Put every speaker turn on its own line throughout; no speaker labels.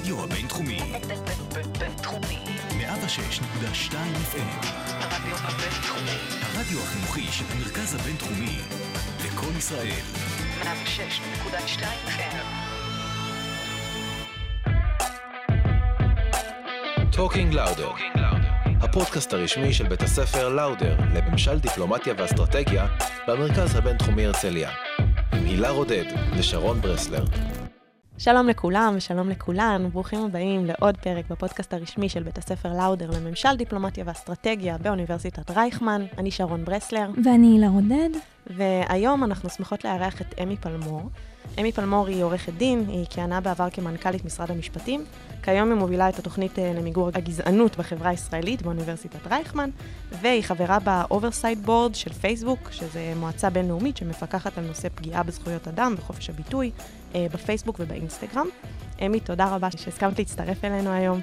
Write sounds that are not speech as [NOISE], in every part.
הרדיו הבינתחומי.
בינתחומי.
106.2 FM.
הרדיו הבינתחומי.
הרדיו החינוכי של המרכז הבינתחומי. לקום ישראל.
106.2 FM.
Talking Lauder, הפודקאסט הרשמי של בית הספר לאודר לממשל דיפלומטיה ואסטרטגיה במרכז הבינתחומי הרצליה. עם הילה רודד ושרון ברסלר.
שלום לכולם ושלום לכולן, ברוכים הבאים לעוד פרק בפודקאסט הרשמי של בית הספר לאודר לממשל דיפלומטיה ואסטרטגיה באוניברסיטת רייכמן. אני שרון ברסלר,
ואני הילה רודד.
והיום אנחנו שמחות לארח את אמי פלמור. אמי פלמור היא עורכת דין, היא כיהנה בעבר כמנכ"לית משרד המשפטים. כיום היא מובילה את התוכנית אה, למיגור הגזענות בחברה הישראלית באוניברסיטת רייכמן, והיא חברה ב-Oversight Board של פייסבוק, שזו מועצה בינלאומית שמפקחת על נושא פגיעה בזכויות אדם וחופש הביטוי בפייסבוק ובאינסטגרם. אמי, תודה רבה שהסכמת להצטרף אלינו היום.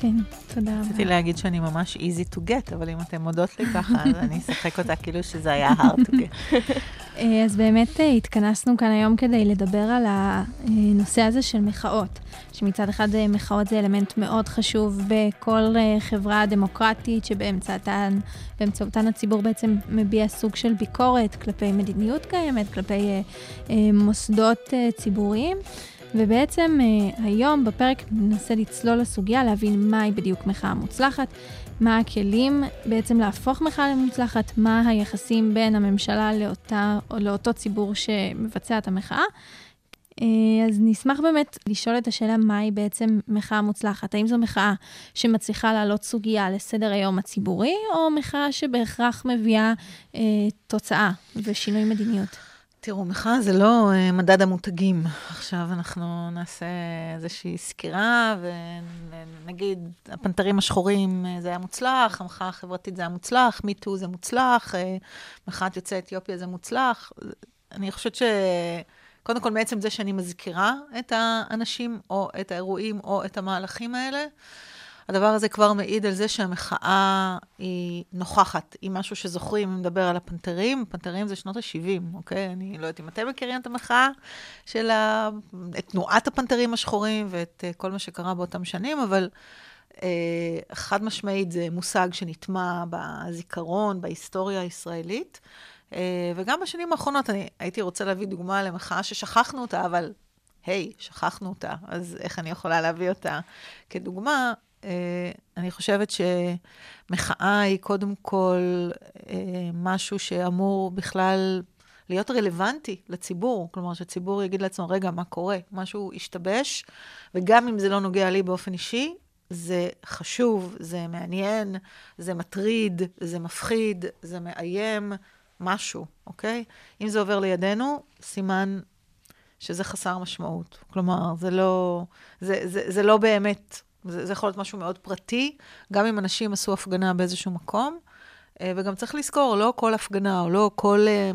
כן, תודה רבה.
רציתי להגיד שאני ממש easy to get, אבל אם אתן מודות לי ככה, אז אני אשחק אותה כאילו שזה היה hard to get. [LAUGHS]
אה, אז באמת אה, התכנסנו כאן היום כדי לדבר על הנושא הזה של מחאות, שמצד אחד אה, מחאות זה אלמנט מאוד חשוב בכל חברה דמוקרטית, שבאמצעותן באמצעותן הציבור בעצם מביע סוג של ביקורת כלפי מדיניות קיימת, כלפי מוסדות ציבוריים. ובעצם אה, היום בפרק ננסה לצלול לסוגיה, להבין מהי בדיוק מחאה מוצלחת, מה הכלים בעצם להפוך מחאה למוצלחת, מה היחסים בין הממשלה לאותה, או לאותו ציבור שמבצע את המחאה. אה, אז נשמח באמת לשאול את השאלה מהי בעצם מחאה מוצלחת. האם זו מחאה שמצליחה להעלות סוגיה לסדר היום הציבורי, או מחאה שבהכרח מביאה אה, תוצאה ושינוי מדיניות?
תראו, מחאה זה לא uh, מדד המותגים. עכשיו אנחנו נעשה איזושהי סקירה ונגיד, הפנתרים השחורים uh, זה היה מוצלח, המחאה החברתית זה היה מוצלח, מיטו זה מוצלח, uh, מחאת יוצאי אתיופיה זה מוצלח. אני חושבת ש... קודם כל, מעצם זה שאני מזכירה את האנשים, או את האירועים, או את המהלכים האלה, הדבר הזה כבר מעיד על זה שהמחאה היא נוכחת, היא משהו שזוכרים, אם נדבר על הפנתרים, פנתרים זה שנות ה-70, אוקיי? אני לא יודעת אם אתם מכירים את המחאה של ה... את תנועת הפנתרים השחורים ואת uh, כל מה שקרה באותם שנים, אבל uh, חד משמעית זה מושג שנטמע בזיכרון, בהיסטוריה הישראלית. Uh, וגם בשנים האחרונות, אני הייתי רוצה להביא דוגמה למחאה ששכחנו אותה, אבל היי, hey, שכחנו אותה, אז איך אני יכולה להביא אותה כדוגמה? Uh, אני חושבת שמחאה היא קודם כל uh, משהו שאמור בכלל להיות רלוונטי לציבור. כלומר, שהציבור יגיד לעצמו, רגע, מה קורה? משהו השתבש, וגם אם זה לא נוגע לי באופן אישי, זה חשוב, זה מעניין, זה מטריד, זה מפחיד, זה מאיים, משהו, אוקיי? אם זה עובר לידינו, סימן שזה חסר משמעות. כלומר, זה לא, זה, זה, זה לא באמת זה, זה יכול להיות משהו מאוד פרטי, גם אם אנשים עשו הפגנה באיזשהו מקום. אה, וגם צריך לזכור, לא כל הפגנה, או לא כל, אה,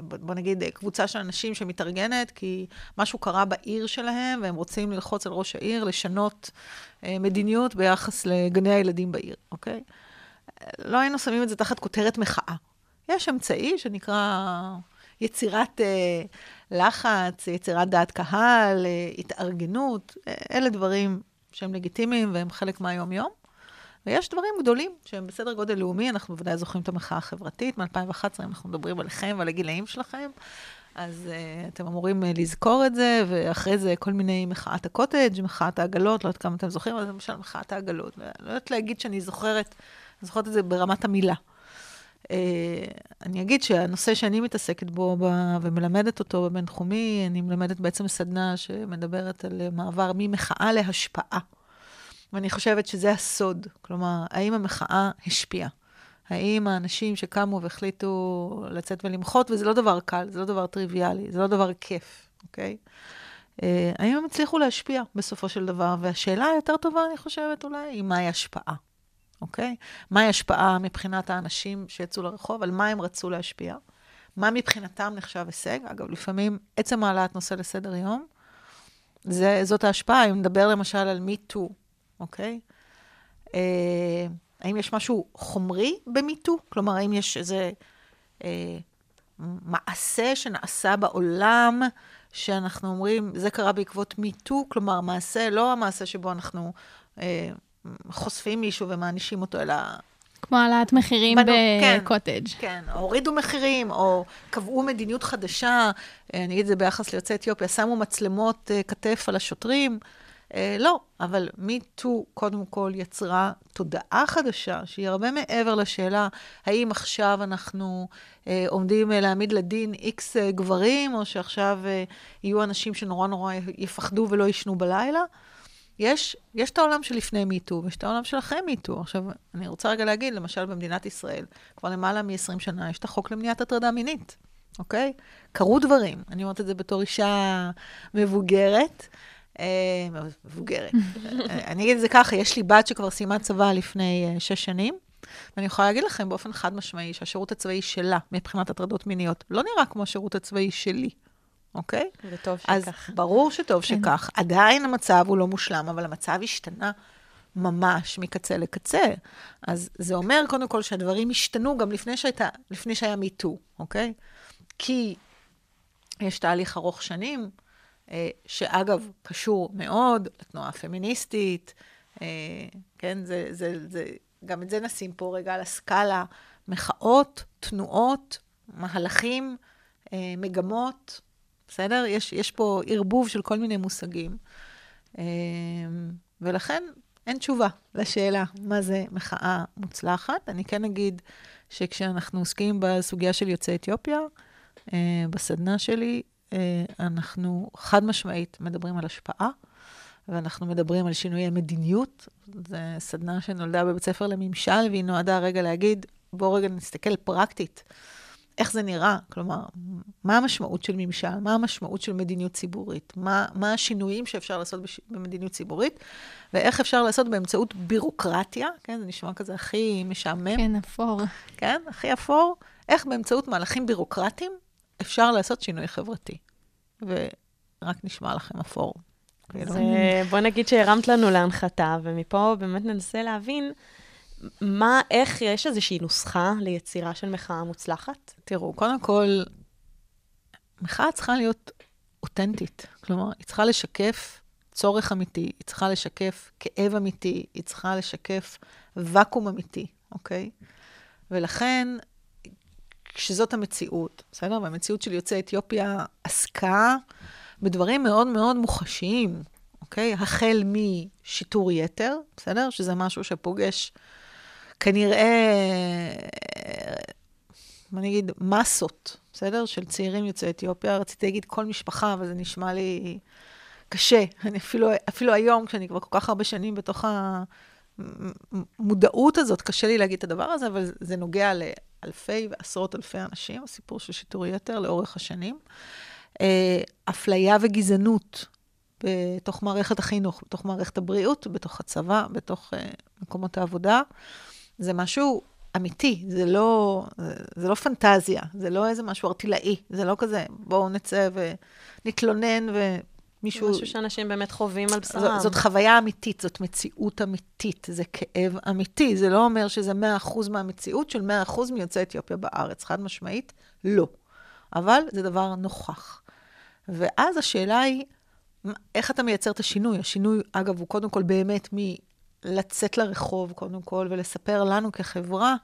בוא נגיד, קבוצה של אנשים שמתארגנת, כי משהו קרה בעיר שלהם, והם רוצים ללחוץ על ראש העיר, לשנות אה, מדיניות ביחס לגני הילדים בעיר, אוקיי? לא היינו שמים את זה תחת כותרת מחאה. יש אמצעי שנקרא יצירת אה, לחץ, יצירת דעת קהל, אה, התארגנות, אלה דברים שהם לגיטימיים והם חלק מהיום-יום. ויש דברים גדולים שהם בסדר גודל לאומי, אנחנו בוודאי זוכרים את המחאה החברתית, מ-2011 אנחנו מדברים עליכם ועל הגילאים שלכם, אז uh, אתם אמורים uh, לזכור את זה, ואחרי זה כל מיני מחאת הקוטג', מחאת העגלות, לא יודעת כמה אתם זוכרים, אבל למשל מחאת העגלות. לא יודעת להגיד שאני זוכרת, זוכרת את זה ברמת המילה. Uh, אני אגיד שהנושא שאני מתעסקת בו ומלמדת אותו בבינתחומי, אני מלמדת בעצם סדנה שמדברת על מעבר ממחאה להשפעה. ואני חושבת שזה הסוד. כלומר, האם המחאה השפיעה? האם האנשים שקמו והחליטו לצאת ולמחות, וזה לא דבר קל, זה לא דבר טריוויאלי, זה לא דבר כיף, אוקיי? Uh, האם הם הצליחו להשפיע בסופו של דבר? והשאלה היותר טובה, אני חושבת, אולי, היא מהי השפעה. אוקיי? מהי השפעה מבחינת האנשים שיצאו לרחוב, על מה הם רצו להשפיע? מה מבחינתם נחשב הישג? אגב, לפעמים עצם העלאת נושא לסדר יום, זה, זאת ההשפעה. אם נדבר למשל על MeToo, אוקיי? אה, האם יש משהו חומרי ב-MeToo? כלומר, האם יש איזה אה, מעשה שנעשה בעולם שאנחנו אומרים, זה קרה בעקבות מיטו, כלומר, מעשה, לא המעשה שבו אנחנו אה, חושפים מישהו ומענישים אותו, אלא
כמו העלאת מחירים
כן.
בקוטג'.
כן, או הורידו מחירים, או קבעו מדיניות חדשה, אה, אני אגיד את זה ביחס ליוצאי אתיופיה, שמו מצלמות אה, כתף על השוטרים. אה, לא, אבל MeToo קודם כל יצרה תודעה חדשה, שהיא הרבה מעבר לשאלה האם עכשיו אנחנו אה, עומדים אה, להעמיד לדין איקס אה, גברים, או שעכשיו אה, יהיו אנשים שנורא נורא יפחדו ולא יישנו בלילה. יש, יש את העולם שלפני מיטו, ויש את העולם של אחרי מיטו. עכשיו, אני רוצה רגע להגיד, למשל במדינת ישראל, כבר למעלה מ-20 שנה, יש את החוק למניעת הטרדה מינית, אוקיי? קרו דברים. אני אומרת את זה בתור אישה מבוגרת. אה, מבוגרת. אה, אני אגיד את זה ככה, יש לי בת שכבר סיימה צבא לפני אה, שש שנים, ואני יכולה להגיד לכם באופן חד משמעי שהשירות הצבאי שלה, מבחינת הטרדות מיניות, לא נראה כמו השירות הצבאי שלי, אוקיי?
וטוב
אז
שכך.
ברור שטוב שכך. עדיין המצב הוא לא מושלם, אבל המצב השתנה ממש מקצה לקצה. אז זה אומר, קודם כל, שהדברים השתנו גם לפני, שהייתה, לפני שהיה מיטו, אוקיי? כי יש תהליך ארוך שנים, אה, שאגב, קשור מאוד לתנועה הפמיניסטית, אה, כן? זה, זה, זה, גם את זה נשים פה רגע על הסקאלה. מחאות, תנועות, מהלכים, אה, מגמות, בסדר? יש, יש פה ערבוב של כל מיני מושגים. אה, ולכן אין תשובה לשאלה מה זה מחאה מוצלחת. אני כן אגיד שכשאנחנו עוסקים בסוגיה של יוצאי אתיופיה, אה, בסדנה שלי, אה, אנחנו חד משמעית מדברים על השפעה, ואנחנו מדברים על שינויי מדיניות. זו סדנה שנולדה בבית ספר לממשל, והיא נועדה רגע להגיד, בואו רגע נסתכל פרקטית. איך זה נראה? כלומר, מה המשמעות של ממשל? מה המשמעות של מדיניות ציבורית? מה, מה השינויים שאפשר לעשות בש... במדיניות ציבורית? ואיך אפשר לעשות באמצעות בירוקרטיה, כן? זה נשמע כזה הכי משעמם,
כן, אפור.
כן? הכי אפור. איך באמצעות מהלכים בירוקרטיים אפשר לעשות שינוי חברתי. ורק נשמע לכם אפור. כאילו.
אז אה, בוא נגיד שהרמת לנו להנחתה, ומפה באמת ננסה להבין מה, איך יש איזושהי נוסחה ליצירה של מחאה מוצלחת?
תראו, קודם כל, מחאה צריכה להיות אותנטית. כלומר, היא צריכה לשקף צורך אמיתי, היא צריכה לשקף כאב אמיתי, היא צריכה לשקף ואקום אמיתי, אוקיי? ולכן, כשזאת המציאות, בסדר? והמציאות של יוצאי אתיופיה עסקה בדברים מאוד מאוד מוחשיים, אוקיי? החל משיטור יתר, בסדר? שזה משהו שפוגש כנראה, מה אני אגיד, מסות, בסדר? של צעירים יוצאי אתיופיה. רציתי להגיד כל משפחה, אבל זה נשמע לי קשה. אני אפילו, אפילו היום, כשאני כבר כל כך הרבה שנים בתוך המודעות הזאת, קשה לי להגיד את הדבר הזה, אבל זה נוגע לאלפי ועשרות אלפי אנשים, הסיפור של שיטור יתר לאורך השנים. אה, אפליה וגזענות בתוך מערכת החינוך, בתוך מערכת הבריאות, בתוך הצבא, בתוך uh, מקומות העבודה. זה משהו אמיתי, זה לא, זה לא פנטזיה, זה לא איזה משהו ארטילאי, זה לא כזה, בואו נצא ונתלונן ומישהו...
זה משהו שאנשים באמת חווים על בשרם.
זאת, זאת חוויה אמיתית, זאת מציאות אמיתית, זה כאב אמיתי. זה לא אומר שזה 100% מהמציאות של 100% מיוצאי אתיופיה בארץ, חד משמעית, לא. אבל זה דבר נוכח. ואז השאלה היא, איך אתה מייצר את השינוי? השינוי, אגב, הוא קודם כל באמת מלצאת לרחוב, קודם כל, ולספר לנו כחברה,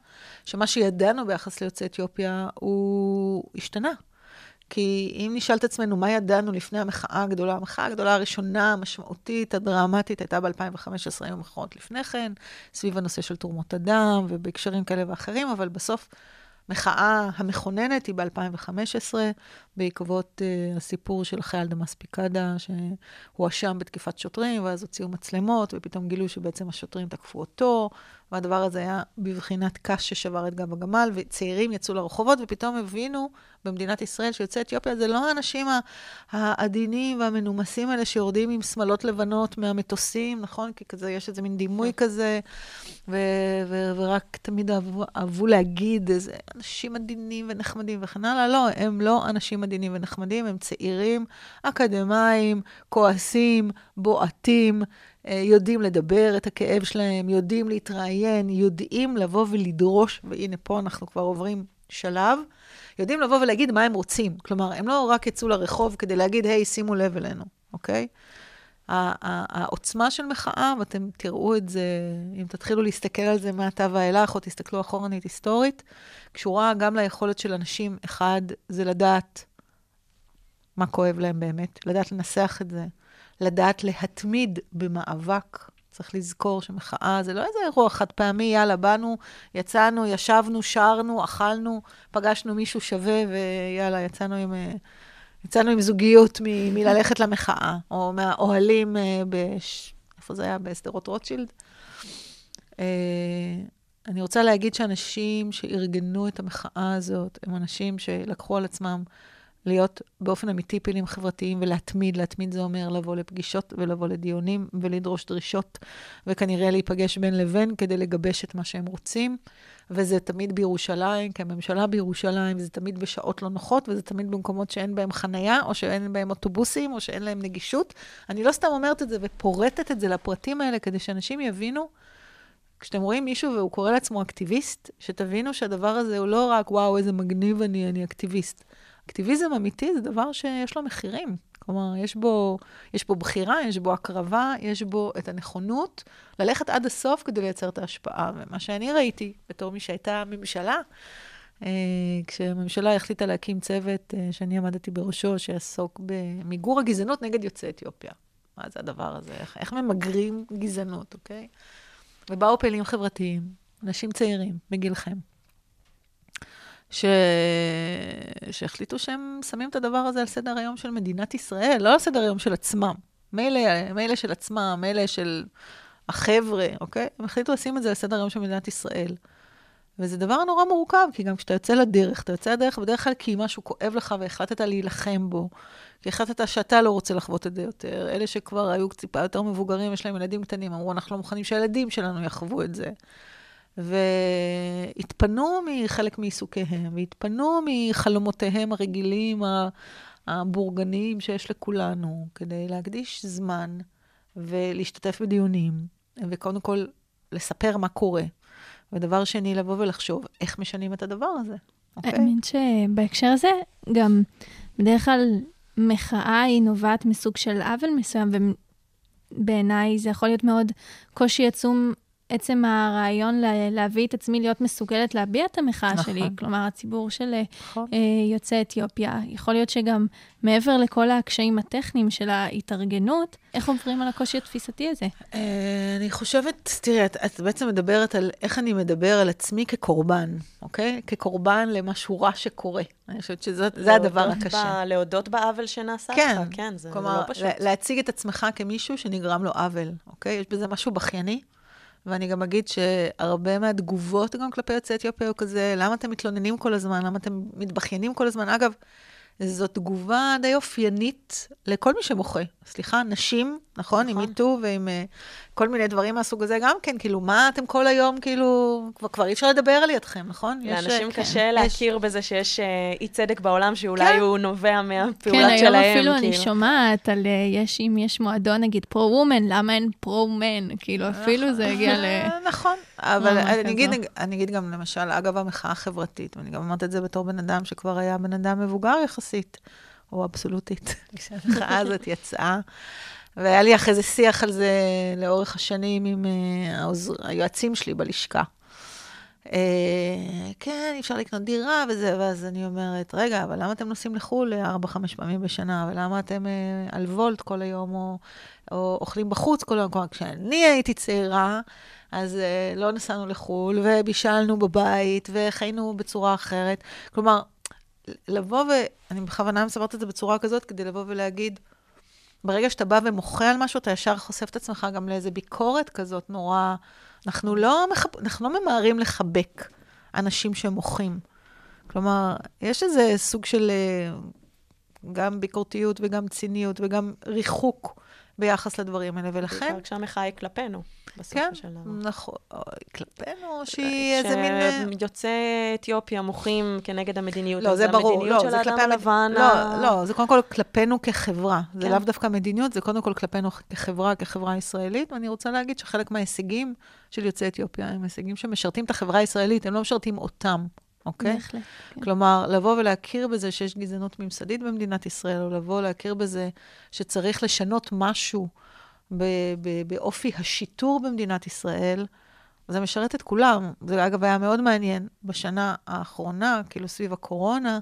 שמה שידענו ביחס ליוצאי אתיופיה, הוא השתנה. כי אם נשאל את עצמנו מה ידענו לפני המחאה הגדולה, המחאה הגדולה הראשונה, המשמעותית, הדרמטית, הייתה ב-2015, היו מחאות לפני כן, סביב הנושא של תרומות אדם ובהקשרים כאלה ואחרים, אבל בסוף המחאה המכוננת היא ב-2015, בעקבות uh, הסיפור של חייל דמאס פיקדה, שהואשם בתקיפת שוטרים, ואז הוציאו מצלמות, ופתאום גילו שבעצם השוטרים תקפו אותו, והדבר הזה היה בבחינת קש ששבר את גב הגמל, וצעירים יצאו לרחובות, ופתאום הבינו במדינת ישראל שיוצאי אתיופיה זה לא האנשים העדינים והמנומסים האלה שיורדים עם שמלות לבנות מהמטוסים, נכון? כי כזה, יש איזה מין דימוי כזה, ו- ו- ורק תמיד אהבו, אהבו להגיד איזה אנשים עדינים ונחמדים וכן הלאה. לא, הם לא אנשים עדינים ונחמדים, הם צעירים, אקדמאים, כועסים, בועטים. יודעים לדבר את הכאב שלהם, יודעים להתראיין, יודעים לבוא ולדרוש, והנה פה אנחנו כבר עוברים שלב, יודעים לבוא ולהגיד מה הם רוצים. כלומר, הם לא רק יצאו לרחוב כדי להגיד, היי, שימו לב אלינו, אוקיי? העוצמה של מחאה, ואתם תראו את זה, אם תתחילו להסתכל על זה מעתה ואילך, או תסתכלו אחורנית היסטורית, קשורה גם ליכולת של אנשים, אחד, זה לדעת מה כואב להם באמת, לדעת לנסח את זה, לדעת להתמיד במאבק. צריך לזכור שמחאה זה לא איזה אירוע חד פעמי, יאללה, באנו, יצאנו, ישבנו, שרנו, אכלנו, פגשנו מישהו שווה, ויאללה, יצאנו עם... יצאנו עם זוגיות מ- מללכת למחאה, או מהאוהלים, אה, בש... איפה זה היה? בשדרות רוטשילד. אה, אני רוצה להגיד שאנשים שארגנו את המחאה הזאת, הם אנשים שלקחו על עצמם להיות באופן אמיתי פעילים חברתיים ולהתמיד. להתמיד זה אומר לבוא לפגישות ולבוא לדיונים ולדרוש דרישות, וכנראה להיפגש בין לבין כדי לגבש את מה שהם רוצים. וזה תמיד בירושלים, כי הממשלה בירושלים, וזה תמיד בשעות לא נוחות, וזה תמיד במקומות שאין בהם חנייה, או שאין בהם אוטובוסים, או שאין להם נגישות. אני לא סתם אומרת את זה ופורטת את זה לפרטים האלה, כדי שאנשים יבינו, כשאתם רואים מישהו והוא קורא לעצמו אקטיביסט, שתבינו שהדבר הזה הוא לא רק, וואו, איזה מגניב אני, אני אקטיביסט. אקטיביזם אמיתי זה דבר שיש לו מחירים. כלומר, יש בו, יש בו בחירה, יש בו הקרבה, יש בו את הנכונות ללכת עד הסוף כדי לייצר את ההשפעה. ומה שאני ראיתי, בתור מי שהייתה ממשלה, אה, כשהממשלה החליטה להקים צוות אה, שאני עמדתי בראשו, שיעסוק במיגור הגזענות נגד יוצאי אתיופיה. מה זה הדבר הזה? איך, איך ממגרים גזענות, אוקיי? ובאו פעילים חברתיים, אנשים צעירים, בגילכם, ש... שהחליטו שהם שמים את הדבר הזה על סדר היום של מדינת ישראל, לא על סדר היום של עצמם. מילא, מילא של עצמם, מילא של החבר'ה, אוקיי? הם החליטו לשים את זה על סדר היום של מדינת ישראל. וזה דבר נורא מורכב, כי גם כשאתה יוצא לדרך, אתה יוצא לדרך בדרך כלל כי משהו כואב לך והחלטת להילחם בו, כי החלטת שאתה לא רוצה לחוות את זה יותר. אלה שכבר היו טיפה יותר מבוגרים, יש להם ילדים קטנים, אמרו, אנחנו לא מוכנים שהילדים שלנו יחוו את זה. והתפנו מחלק מעיסוקיהם, והתפנו מחלומותיהם הרגילים, הבורגניים שיש לכולנו, כדי להקדיש זמן ולהשתתף בדיונים, וקודם כל לספר מה קורה. ודבר שני, לבוא ולחשוב איך משנים את הדבר הזה.
אוקיי? האמת שבהקשר הזה, גם בדרך כלל מחאה היא נובעת מסוג של עוול מסוים, ובעיניי זה יכול להיות מאוד קושי עצום עצם הרעיון לה, להביא את עצמי להיות מסוגלת להביע את המחאה נכון. שלי, כלומר, הציבור של נכון. אה, יוצאי אתיופיה, יכול להיות שגם מעבר לכל הקשיים הטכניים של ההתארגנות, איך עוברים על הקושי התפיסתי הזה?
אה, אני חושבת, תראי, את, את בעצם מדברת על איך אני מדבר על עצמי כקורבן, אוקיי? כקורבן למשהו רע שקורה. אני חושבת שזה הדבר הקשה.
ב, להודות בעוול שנעשה
כן,
לך, כן, זה,
כלומר,
זה לא פשוט.
להציג את עצמך כמישהו שנגרם לו עוול, אוקיי? יש בזה משהו בכייני. ואני גם אגיד שהרבה מהתגובות גם כלפי יוצאי אתיופיה היו כזה, למה אתם מתלוננים כל הזמן? למה אתם מתבכיינים כל הזמן? אגב, זו תגובה די אופיינית לכל מי שמוחה. סליחה, נשים, נכון? נכון. עם מיטו ועם uh, כל מיני דברים מהסוג הזה גם כן, כאילו, מה אתם כל היום, כאילו, כבר, כבר אי אפשר לדבר על ידכם, נכון?
לאנשים יש, קשה כן, להכיר יש... בזה שיש uh, אי צדק בעולם שאולי כן. הוא נובע מהפעולות
כן,
שלהם.
כן, היום
כאילו.
אפילו אני שומעת על, uh, יש, אם יש מועדון, נגיד, פרו-וומן, למה אין פרו-מן? כאילו, אפילו זה הגיע ל...
נכון, אבל אני אגיד, אני אגיד גם, למשל, אגב המחאה החברתית, ואני גם אמרת את זה בתור בן אדם שכבר היה בן אדם מבוגר יחסית. או אבסולוטית, [LAUGHS] כשהמחאה הזאת יצאה. והיה לי אחרי זה שיח על זה לאורך השנים עם uh, העוזר, היועצים שלי בלשכה. Uh, כן, אפשר לקנות דירה וזה, ואז אני אומרת, רגע, אבל למה אתם נוסעים לחו"ל ארבע, חמש פעמים בשנה? ולמה אתם uh, על וולט כל היום, או, או אוכלים בחוץ כל היום? כלומר, כשאני הייתי צעירה, אז לא נסענו לחו"ל, ובישלנו בבית, וחיינו בצורה אחרת. כלומר, לבוא ו... אני בכוונה מספרת את זה בצורה כזאת, כדי לבוא ולהגיד, ברגע שאתה בא ומוחה על משהו, אתה ישר חושף את עצמך גם לאיזה ביקורת כזאת נורא... אנחנו לא, מחב... אנחנו לא ממהרים לחבק אנשים שמוחים. כלומר, יש איזה סוג של אה, גם ביקורתיות וגם ציניות וגם ריחוק ביחס לדברים האלה, ולכן...
בעיקר כשהמחאה היא כלפינו, בסופו
כן,
של דבר.
נכון, כלפינו, שהיא איזה מין...
כשיוצאי אתיופיה מוחים כנגד המדיניות,
לא, זה ברור,
המדיניות
לא,
של
זה
האדם הלבן.
לא, ה... לא, זה קודם כל כלפינו כחברה. כן. זה לאו דווקא מדיניות, זה קודם כל כלפינו כחברה, כחברה ישראלית, ואני רוצה להגיד שחלק מההישגים של יוצאי אתיופיה הם הישגים שמשרתים את החברה הישראלית, הם לא משרתים אותם, אוקיי?
בהחלט. כן.
כלומר, לבוא ולהכיר בזה שיש גזענות ממסדית במדינת ישראל, או לבוא להכיר בזה שצריך לשנות משהו ב- ב- באופי השיטור במדינת ישראל, זה משרת את כולם. זה אגב היה מאוד מעניין. בשנה האחרונה, כאילו סביב הקורונה,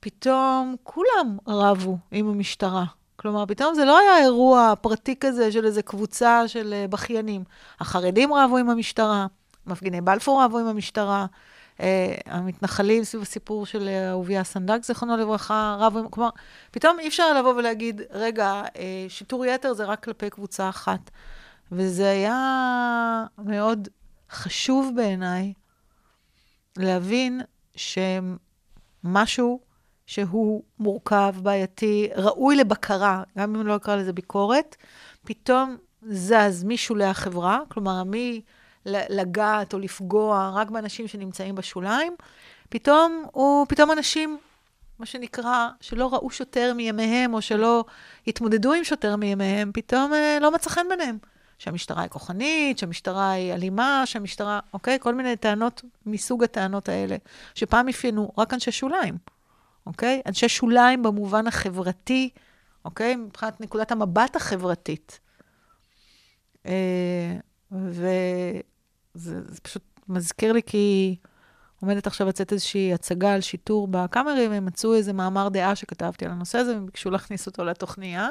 פתאום כולם רבו עם המשטרה. כלומר, פתאום זה לא היה אירוע פרטי כזה של איזו קבוצה של אה, בכיינים. החרדים רבו עם המשטרה, מפגיני בלפור רבו עם המשטרה, המתנחלים סביב הסיפור של אה, אהוביה סנדק, זיכרונו לברכה, עם... כלומר, פתאום אי אפשר לבוא ולהגיד, רגע, אה, שיטור יתר זה רק כלפי קבוצה אחת. וזה היה מאוד חשוב בעיניי להבין שמשהו שהוא מורכב, בעייתי, ראוי לבקרה, גם אם לא אקרא לזה ביקורת, פתאום זז משולי החברה, כלומר, מלגעת או לפגוע רק באנשים שנמצאים בשוליים, פתאום הוא, פתאום אנשים, מה שנקרא, שלא ראו שוטר מימיהם, או שלא התמודדו עם שוטר מימיהם, פתאום אה, לא מצא חן ביניהם. שהמשטרה היא כוחנית, שהמשטרה היא אלימה, שהמשטרה, אוקיי? כל מיני טענות מסוג הטענות האלה, שפעם אפיינו רק אנשי שוליים, אוקיי? אנשי שוליים במובן החברתי, אוקיי? מבחינת נקודת המבט החברתית. אה, וזה זה פשוט מזכיר לי כי עומדת עכשיו לצאת איזושהי הצגה על שיטור בקאמרי, והם מצאו איזה מאמר דעה שכתבתי על הנושא הזה, והם ביקשו להכניס אותו לתוכניה.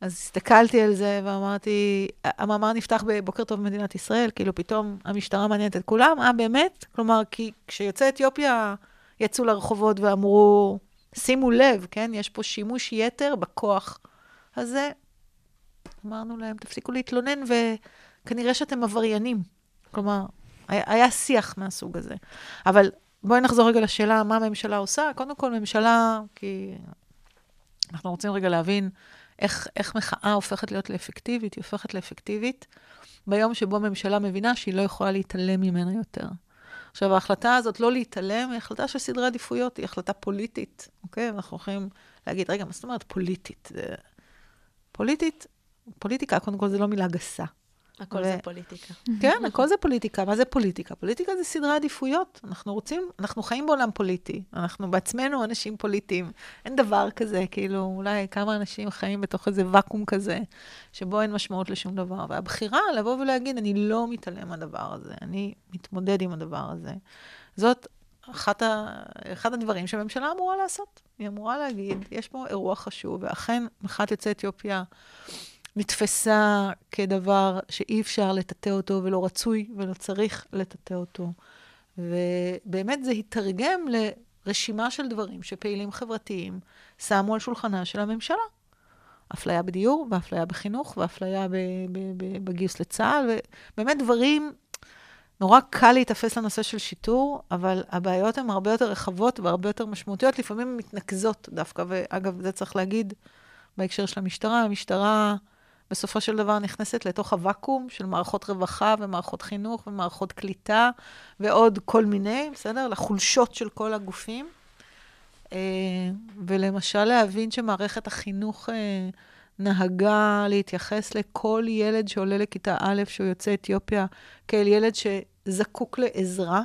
אז הסתכלתי על זה ואמרתי, המאמר נפתח בבוקר טוב במדינת ישראל, כאילו פתאום המשטרה מעניינת את כולם, אה, באמת? כלומר, כי כשיוצאי אתיופיה יצאו לרחובות ואמרו, שימו לב, כן, יש פה שימוש יתר בכוח הזה, אמרנו להם, תפסיקו להתלונן וכנראה שאתם עבריינים. כלומר, היה, היה שיח מהסוג הזה. אבל בואי נחזור רגע לשאלה מה הממשלה עושה. קודם כל, ממשלה, כי אנחנו רוצים רגע להבין איך, איך מחאה הופכת להיות לאפקטיבית, היא הופכת לאפקטיבית ביום שבו ממשלה מבינה שהיא לא יכולה להתעלם ממנה יותר. עכשיו, ההחלטה הזאת לא להתעלם היא החלטה של סדרי עדיפויות, היא החלטה פוליטית, אוקיי? אנחנו יכולים להגיד, רגע, מה זאת אומרת פוליטית? פוליטית, פוליטיקה, קודם כל, זה לא מילה גסה.
הכל
ו-
זה פוליטיקה.
כן, הכל זה פוליטיקה. מה זה פוליטיקה? פוליטיקה זה סדרי עדיפויות. אנחנו רוצים, אנחנו חיים בעולם פוליטי. אנחנו בעצמנו אנשים פוליטיים. אין דבר כזה, כאילו, אולי כמה אנשים חיים בתוך איזה ואקום כזה, שבו אין משמעות לשום דבר. והבחירה לבוא ולהגיד, אני לא מתעלם מהדבר הזה, אני מתמודד עם הדבר הזה. זאת אחת ה... אחד הדברים שהממשלה אמורה לעשות. היא אמורה להגיד, יש פה אירוע חשוב, ואכן, מחאת יוצאי אתיופיה נתפסה כדבר שאי אפשר לטאטא אותו, ולא רצוי ולא צריך לטאטא אותו. ובאמת זה התרגם לרשימה של דברים שפעילים חברתיים שמו על שולחנה של הממשלה. אפליה בדיור, ואפליה בחינוך, ואפליה בגיוס לצה"ל, ובאמת דברים, נורא קל להיתפס לנושא של שיטור, אבל הבעיות הן הרבה יותר רחבות והרבה יותר משמעותיות, לפעמים הן מתנקזות דווקא, ואגב, זה צריך להגיד בהקשר של המשטרה, המשטרה בסופו של דבר נכנסת לתוך הוואקום של מערכות רווחה ומערכות חינוך ומערכות קליטה ועוד כל מיני, בסדר? לחולשות של כל הגופים. אה, ולמשל להבין שמערכת החינוך אה, נהגה להתייחס לכל ילד שעולה לכיתה א', שהוא יוצא אתיופיה, כאל ילד שזקוק לעזרה,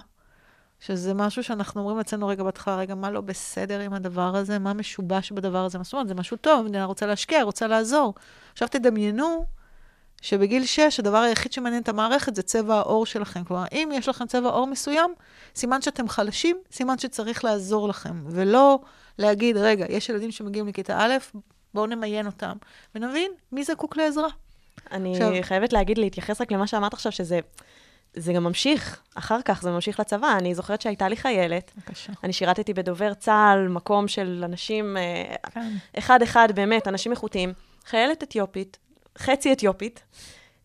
שזה משהו שאנחנו אומרים אצלנו רגע בהתחלה, רגע, מה לא בסדר עם הדבר הזה? מה משובש בדבר הזה? מה זאת אומרת? זה משהו טוב, המדינה רוצה להשקיע, רוצה לעזור. עכשיו תדמיינו שבגיל 6, הדבר היחיד שמעניין את המערכת זה צבע העור שלכם. כלומר, אם יש לכם צבע עור מסוים, סימן שאתם חלשים, סימן שצריך לעזור לכם, ולא להגיד, רגע, יש ילדים שמגיעים לכיתה א', בואו נמיין אותם, ונבין מי זקוק לעזרה.
אני
עכשיו-
חייבת להגיד, להתייחס רק למה שאמרת עכשיו, שזה זה גם ממשיך, אחר כך זה ממשיך לצבא. אני זוכרת שהייתה לי חיילת,
בבקשה.
אני שירתתי בדובר צה"ל, מקום של אנשים, אה,
כן.
אחד-אחד, באמת, אנשים איכותיים. חיילת אתיופית, חצי אתיופית,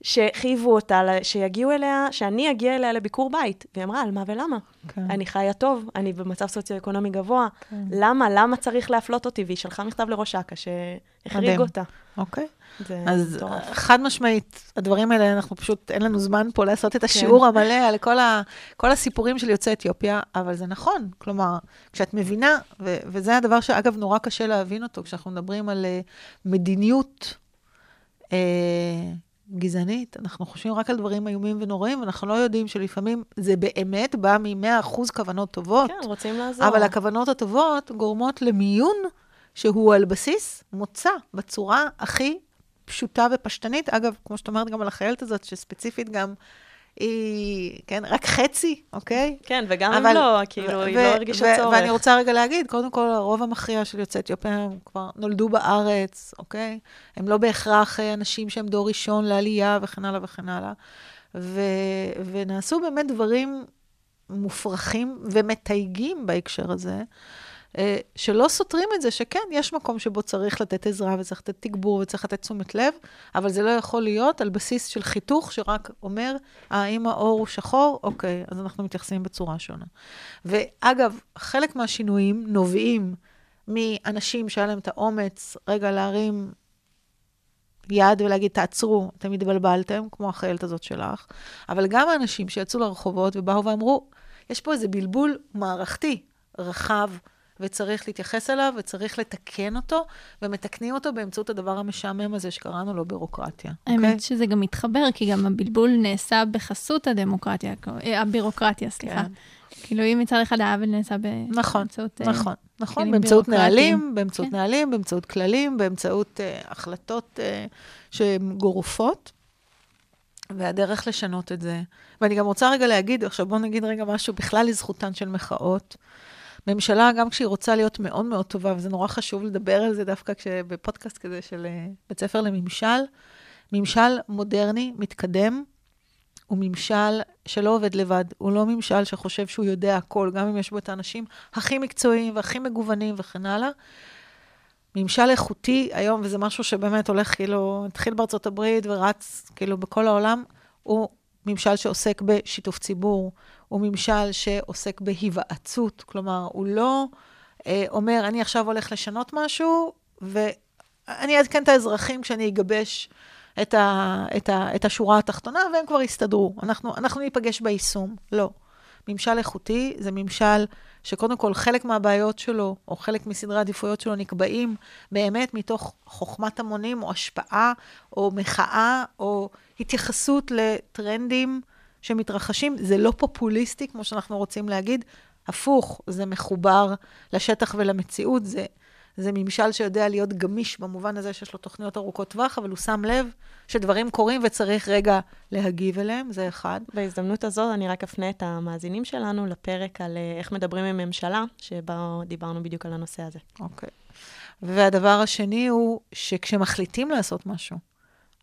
שחייבו אותה שיגיעו אליה, שאני אגיע אליה לביקור בית. והיא אמרה, על מה ולמה?
כן.
אני חיה טוב, אני במצב סוציו-אקונומי גבוה,
כן.
למה? למה צריך להפלות אותי? והיא שלחה מכתב לראש אכ"א שהחריג. אותה.
אוקיי.
זה
אז
מטורף.
חד משמעית, הדברים האלה, אנחנו פשוט, אין לנו זמן פה לעשות את השיעור המלא על כל, ה, כל הסיפורים של יוצאי אתיופיה, אבל זה נכון. כלומר, כשאת מבינה, ו, וזה הדבר שאגב נורא קשה להבין אותו, כשאנחנו מדברים על uh, מדיניות uh, גזענית, אנחנו חושבים רק על דברים איומים ונוראים, ואנחנו לא יודעים שלפעמים זה באמת בא מ-100% כוונות טובות.
כן, רוצים לעזור.
אבל הכוונות הטובות גורמות למיון שהוא על בסיס מוצא, בצורה הכי פשוטה ופשטנית. אגב, כמו שאת אומרת גם על החיילת הזאת, שספציפית גם היא, כן, רק חצי, אוקיי?
כן, וגם
אבל-
אם לא, כאילו, היא לא הרגישה צורך.
ואני רוצה רגע להגיד, קודם כל, הרוב המכריע של יוצאי אתיופיה הם כבר נולדו בארץ, אוקיי? הם לא בהכרח אה, אנשים שהם דור ראשון לעלייה וכן הלאה וכן הלאה. ו- ונעשו באמת דברים מופרכים ומתייגים בהקשר הזה, שלא סותרים את זה שכן, יש מקום שבו צריך לתת עזרה וצריך לתת תגבור וצריך לתת תשומת לב, אבל זה לא יכול להיות על בסיס של חיתוך שרק אומר, אה, אם האור הוא שחור, אוקיי, אז אנחנו מתייחסים בצורה שונה. ואגב, חלק מהשינויים נובעים מאנשים שהיה להם את האומץ רגע להרים יד ולהגיד, תעצרו, אתם התבלבלתם, כמו החיילת הזאת שלך, אבל גם האנשים שיצאו לרחובות ובאו ואמרו, יש פה איזה בלבול מערכתי רחב, וצריך להתייחס אליו, וצריך לתקן אותו, ומתקנים אותו באמצעות הדבר המשעמם הזה שקראנו לו בירוקרטיה. אוקיי?
האמת שזה גם מתחבר, כי גם הבלבול נעשה בחסות הדמוקרטיה, אה, הבירוקרטיה, סליחה.
כן.
כאילו, אם מצד אחד העוול נעשה
נכון,
באמצעות... אה,
נכון, נכון,
כלים
באמצעות
בירוקרטיים.
נהלים, באמצעות
כן.
נהלים, באמצעות כללים, באמצעות uh, החלטות uh, שהן גורפות, והדרך לשנות את זה. ואני גם רוצה רגע להגיד, עכשיו בואו נגיד רגע משהו בכלל לזכותן של מחאות. ממשלה, גם כשהיא רוצה להיות מאוד מאוד טובה, וזה נורא חשוב לדבר על זה דווקא כשבפודקאסט כזה של אה, בית ספר לממשל, ממשל מודרני, מתקדם, הוא ממשל שלא עובד לבד. הוא לא ממשל שחושב שהוא יודע הכל, גם אם יש בו את האנשים הכי מקצועיים והכי מגוונים וכן הלאה. ממשל איכותי היום, וזה משהו שבאמת הולך, כאילו, התחיל בארצות הברית ורץ, כאילו, בכל העולם, הוא ממשל שעוסק בשיתוף ציבור, הוא ממשל שעוסק בהיוועצות, כלומר, הוא לא אה, אומר, אני עכשיו הולך לשנות משהו, ואני אעדכן את האזרחים כשאני אגבש את, ה, את, ה, את השורה התחתונה, והם כבר יסתדרו. אנחנו, אנחנו ניפגש ביישום. לא. ממשל איכותי זה ממשל שקודם כל חלק מהבעיות שלו, או חלק מסדרי העדיפויות שלו, נקבעים באמת מתוך חוכמת המונים, או השפעה, או מחאה, או התייחסות לטרנדים שמתרחשים. זה לא פופוליסטי, כמו שאנחנו רוצים להגיד, הפוך, זה מחובר לשטח ולמציאות. זה, זה ממשל שיודע להיות גמיש במובן הזה שיש לו תוכניות ארוכות טווח, אבל הוא שם לב שדברים קורים וצריך רגע להגיב אליהם, זה אחד.
בהזדמנות הזאת אני רק אפנה את המאזינים שלנו לפרק על אה, איך מדברים עם ממשלה, שבו דיברנו בדיוק על הנושא הזה.
אוקיי. והדבר השני הוא שכשמחליטים לעשות משהו,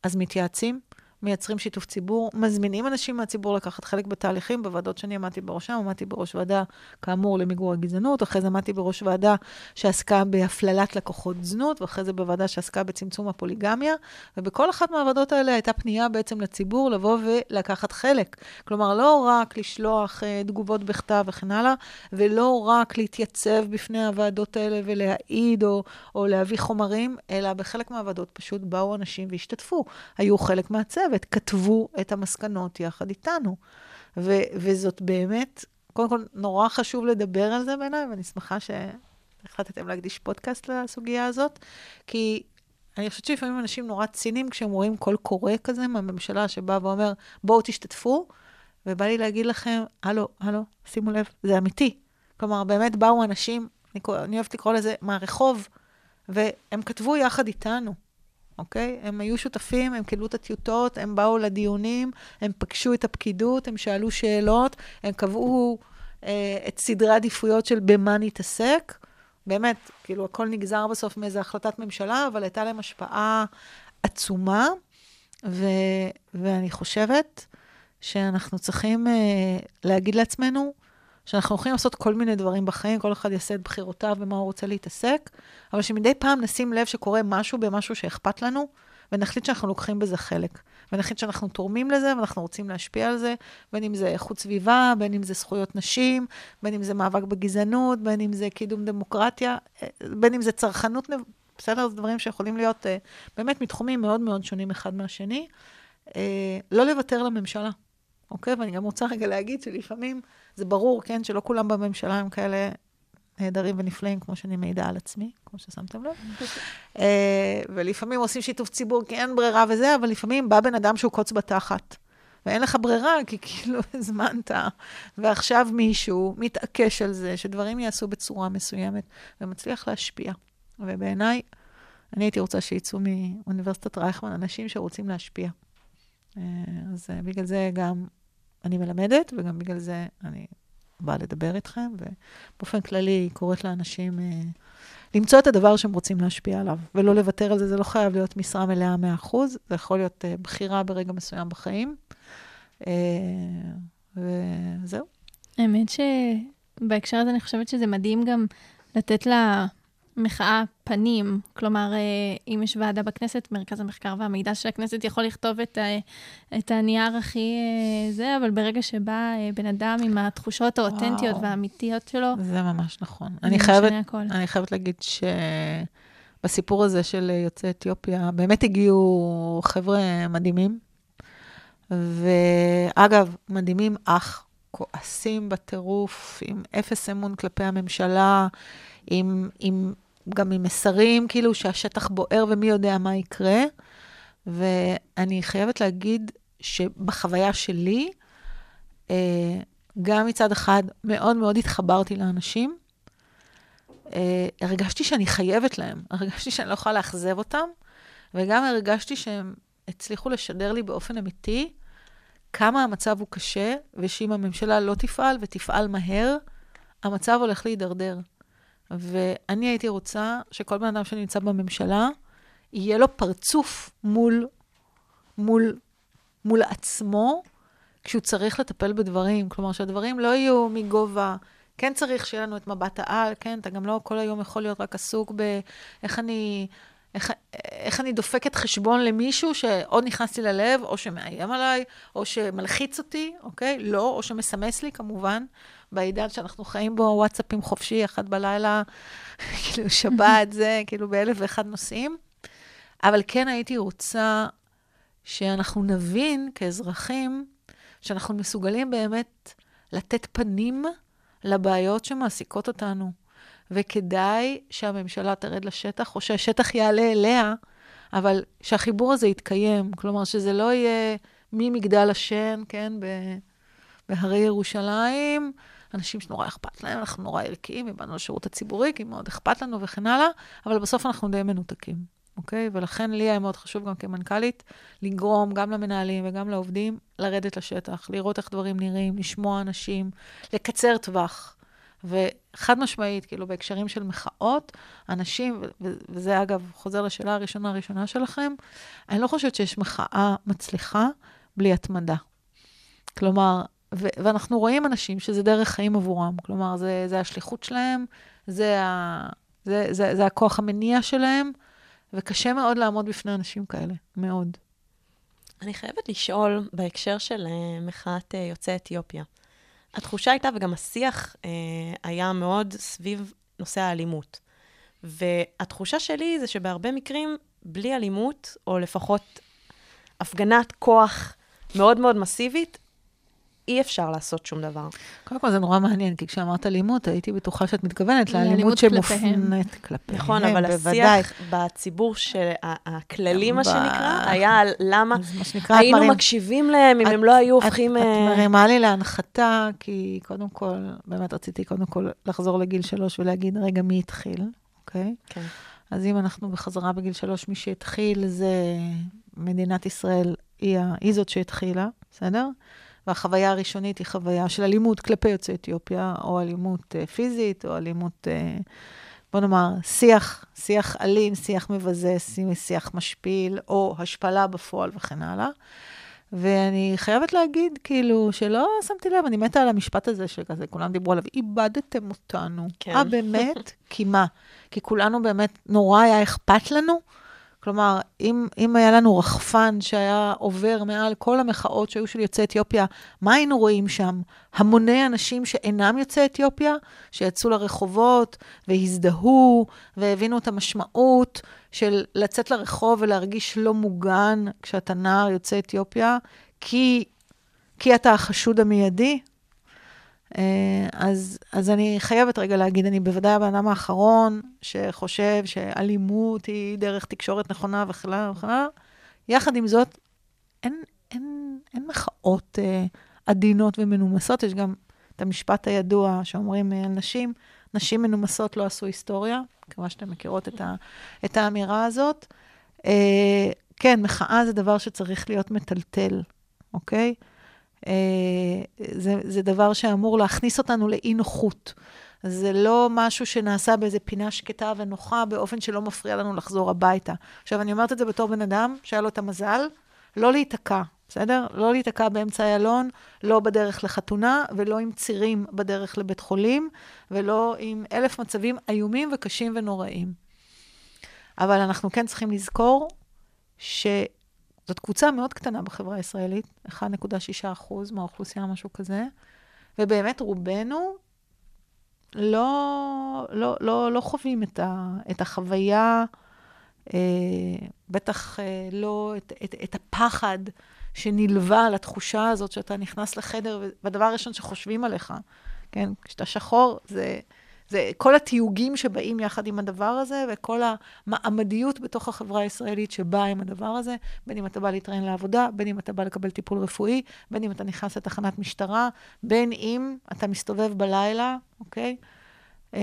אז מתייעצים, מייצרים שיתוף ציבור, מזמינים אנשים מהציבור לקחת חלק בתהליכים. בוועדות שאני עמדתי בראשם, עמדתי בראש ועדה, כאמור, למיגור הגזענות, אחרי זה עמדתי בראש ועדה שעסקה בהפללת לקוחות זנות, ואחרי זה בוועדה שעסקה בצמצום הפוליגמיה, ובכל אחת מהוועדות האלה הייתה פנייה בעצם לציבור לבוא ולקחת חלק. כלומר, לא רק לשלוח uh, תגובות בכתב וכן הלאה, ולא רק להתייצב בפני הוועדות האלה ולהעיד או, או להביא חומרים, אלא בחלק מהוועדות פשוט באו אנשים והשתתפו. היו חלק מהצוות, כתבו את המסקנות יחד איתנו. ו- וזאת באמת, קודם כל, נורא חשוב לדבר על זה בעיניי, ואני שמחה שהחלטתם להקדיש פודקאסט לסוגיה הזאת, כי אני חושבת שלפעמים אנשים נורא ציניים כשהם רואים קול קורא כזה מהממשלה שבא ואומר, בואו תשתתפו, ובא לי להגיד לכם, הלו, הלו, שימו לב, זה אמיתי. כלומר, באמת באו אנשים, אני, אני אוהבת לקרוא לזה, מהרחוב, והם כתבו יחד איתנו, אוקיי? הם היו שותפים, הם קיבלו את הטיוטות, הם באו לדיונים, הם פגשו את הפקידות, הם שאלו שאלות, הם קבעו אה, את סדרי העדיפויות של במה נתעסק. באמת, כאילו, הכל נגזר בסוף מאיזו החלטת ממשלה, אבל הייתה להם השפעה עצומה, ו, ואני חושבת שאנחנו צריכים אה, להגיד לעצמנו שאנחנו יכולים לעשות כל מיני דברים בחיים, כל אחד יעשה את בחירותיו ומה הוא רוצה להתעסק, אבל שמדי פעם נשים לב שקורה משהו במשהו שאכפת לנו, ונחליט שאנחנו לוקחים בזה חלק. ונחליט שאנחנו תורמים לזה, ואנחנו רוצים להשפיע על זה, בין אם זה איכות סביבה, בין אם זה זכויות נשים, בין אם זה מאבק בגזענות, בין אם זה קידום דמוקרטיה, אה, בין אם זה צרכנות, בסדר? זה דברים שיכולים להיות אה, באמת מתחומים מאוד מאוד שונים אחד מהשני. אה, לא לוותר לממשלה, אוקיי? ואני גם רוצה רגע להגיד שלפעמים זה ברור, כן, שלא כולם בממשלה הם כאלה נהדרים ונפלאים, כמו שאני מעידה על עצמי, כמו ששמתם לב. [LAUGHS] אה, ולפעמים עושים שיתוף ציבור כי אין ברירה וזה, אבל לפעמים בא בן אדם שהוא קוץ בתחת. ואין לך ברירה, כי כאילו [LAUGHS] הזמנת, ועכשיו מישהו מתעקש על זה, שדברים ייעשו בצורה מסוימת, ומצליח להשפיע. ובעיניי, אני הייתי רוצה שיצאו מאוניברסיטת רייכמן אנשים שרוצים להשפיע. אה, אז אה, בגלל זה גם אני מלמדת, וגם בגלל זה אני באה לדבר איתכם, ובאופן כללי קוראת לאנשים אה, למצוא את הדבר שהם רוצים להשפיע עליו, ולא לוותר על זה. זה לא חייב להיות משרה מלאה 100%, זה יכול להיות בחירה ברגע מסוים בחיים. וזהו.
האמת שבהקשר הזה אני חושבת שזה מדהים גם לתת לה מחאה פנים. כלומר, אה, אם יש ועדה בכנסת, מרכז המחקר והמידע של הכנסת יכול לכתוב את, ה, את הנייר הכי אה, זה, אבל ברגע שבא אה, בן אדם עם התחושות האותנטיות וואו. והאמיתיות שלו,
זה ממש נכון. אני חייבת, אני חייבת להגיד שבסיפור הזה של יוצאי אתיופיה, באמת הגיעו חבר'ה מדהימים. ואגב, מדהימים אך כועסים בטירוף, עם אפס אמון כלפי הממשלה, עם, עם, גם עם מסרים, כאילו שהשטח בוער ומי יודע מה יקרה. ואני חייבת להגיד שבחוויה שלי, אה, גם מצד אחד מאוד מאוד התחברתי לאנשים, אה, הרגשתי שאני חייבת להם, הרגשתי שאני לא יכולה לאכזב אותם, וגם הרגשתי שהם הצליחו לשדר לי באופן אמיתי כמה המצב הוא קשה, ושאם הממשלה לא תפעל ותפעל מהר, המצב הולך להידרדר. ואני הייתי רוצה שכל בן אדם שנמצא בממשלה, יהיה לו פרצוף מול, מול, מול עצמו, כשהוא צריך לטפל בדברים. כלומר, שהדברים לא יהיו מגובה. כן צריך שיהיה לנו את מבט העל, כן, אתה גם לא כל היום יכול להיות רק עסוק באיך אני איך, איך אני דופקת חשבון למישהו שעוד נכנסתי ללב, או שמאיים עליי, או שמלחיץ אותי, אוקיי? לא, או שמסמס לי, כמובן, בעידן שאנחנו חיים בו, וואטסאפים חופשי, אחת בלילה, [LAUGHS] כאילו שבת, זה, כאילו באלף ואחד נושאים. אבל כן הייתי רוצה שאנחנו נבין כאזרחים, שאנחנו מסוגלים באמת לתת פנים לבעיות שמעסיקות אותנו. וכדאי שהממשלה תרד לשטח, או שהשטח יעלה אליה, אבל שהחיבור הזה יתקיים. כלומר, שזה לא יהיה ממגדל השן, כן, בהרי ירושלים, אנשים שנורא אכפת להם, אנחנו נורא ערכיים, איבדנו לשירות הציבורי, כי מאוד אכפת לנו וכן הלאה, אבל בסוף אנחנו די מנותקים, אוקיי? ולכן לי היה מאוד חשוב גם כמנכ"לית, לגרום גם למנהלים וגם לעובדים לרדת לשטח, לראות איך דברים נראים, לשמוע אנשים, לקצר טווח. וחד משמעית, כאילו, בהקשרים של מחאות, אנשים, וזה אגב חוזר לשאלה הראשונה הראשונה שלכם, אני לא חושבת שיש מחאה מצליחה בלי התמדה. כלומר, ו- ואנחנו רואים אנשים שזה דרך חיים עבורם, כלומר, זה, זה השליחות שלהם, זה, ה- זה, זה, זה הכוח המניע שלהם, וקשה מאוד לעמוד בפני אנשים כאלה, מאוד.
אני חייבת לשאול בהקשר של uh, מחאת uh, יוצאי אתיופיה. התחושה הייתה, וגם השיח אה, היה מאוד סביב נושא האלימות. והתחושה שלי זה שבהרבה מקרים, בלי אלימות, או לפחות הפגנת כוח מאוד מאוד מסיבית, אי אפשר לעשות שום דבר.
קודם כל, זה נורא מעניין, כי כשאמרת אלימות, הייתי בטוחה שאת מתכוונת לאלימות שמופנית כלפיהם.
נכון, אבל השיח בציבור של הכללי, מה שנקרא, היה על למה היינו מקשיבים להם אם הם לא היו הופכים...
את אה, מרימה לי להנחתה, כי קודם כל, באמת רציתי קודם כל לחזור לגיל שלוש ולהגיד, רגע, מי התחיל, אוקיי? כן. אז אם אנחנו בחזרה בגיל שלוש, מי שהתחיל זה מדינת ישראל, היא זאת שהתחילה, בסדר? והחוויה הראשונית היא חוויה של אלימות כלפי יוצאי אתיופיה, או אלימות uh, פיזית, או אלימות, uh, בוא נאמר, שיח, שיח אלים, שיח מבזה, שיח משפיל, או השפלה בפועל וכן הלאה. ואני חייבת להגיד, כאילו, שלא שמתי לב, אני מתה על המשפט הזה שכזה, כולם דיברו עליו, איבדתם אותנו. כן. אה, באמת? כי מה? כי כולנו באמת, נורא היה אכפת לנו כלומר, אם, אם היה לנו רחפן שהיה עובר מעל כל המחאות שהיו של יוצאי אתיופיה, מה היינו רואים שם? המוני אנשים שאינם יוצאי אתיופיה, שיצאו לרחובות והזדהו והבינו את המשמעות של לצאת לרחוב ולהרגיש לא מוגן כשאתה נער יוצא אתיופיה, כי, כי אתה החשוד המיידי. אה, אז, אז אני חייבת רגע להגיד, אני בוודאי הבן אדם האחרון שחושב שאלימות היא דרך תקשורת נכונה וכן הלאה. יחד עם זאת, אין, אין, אין מחאות אה, עדינות ומנומסות, יש גם את המשפט הידוע שאומרים על נשים, נשים מנומסות לא עשו היסטוריה, מקווה שאתן מכירות את, ה, את האמירה הזאת. אה, כן, מחאה זה דבר שצריך להיות מטלטל, אוקיי? אה, זה, זה דבר שאמור להכניס אותנו לאי נוחות. זה לא משהו שנעשה באיזה פינה שקטה ונוחה באופן שלא מפריע לנו לחזור הביתה. עכשיו, אני אומרת את זה בתור בן אדם שהיה לו את המזל לא להיתקע, בסדר? לא להיתקע באמצע איילון, לא בדרך לחתונה, ולא עם צירים בדרך לבית חולים, ולא עם אלף מצבים איומים וקשים ונוראים. אבל אנחנו כן צריכים לזכור שזאת קבוצה מאוד קטנה בחברה הישראלית, 1.6 אחוז מהאוכלוסייה, משהו כזה, ובאמת רובנו לא, לא, לא, לא חווים את, ה, את החוויה, אה, בטח אה, לא את, את, את הפחד שנלווה לתחושה הזאת שאתה נכנס לחדר, והדבר הראשון שחושבים עליך, כן, כשאתה שחור, זה, זה כל התיוגים שבאים יחד עם הדבר הזה, וכל המעמדיות בתוך החברה הישראלית שבאה עם הדבר הזה, בין אם אתה בא להתראיין לעבודה, בין אם אתה בא לקבל טיפול רפואי, בין אם אתה נכנס לתחנת משטרה, בין אם אתה מסתובב בלילה, אוקיי? אה,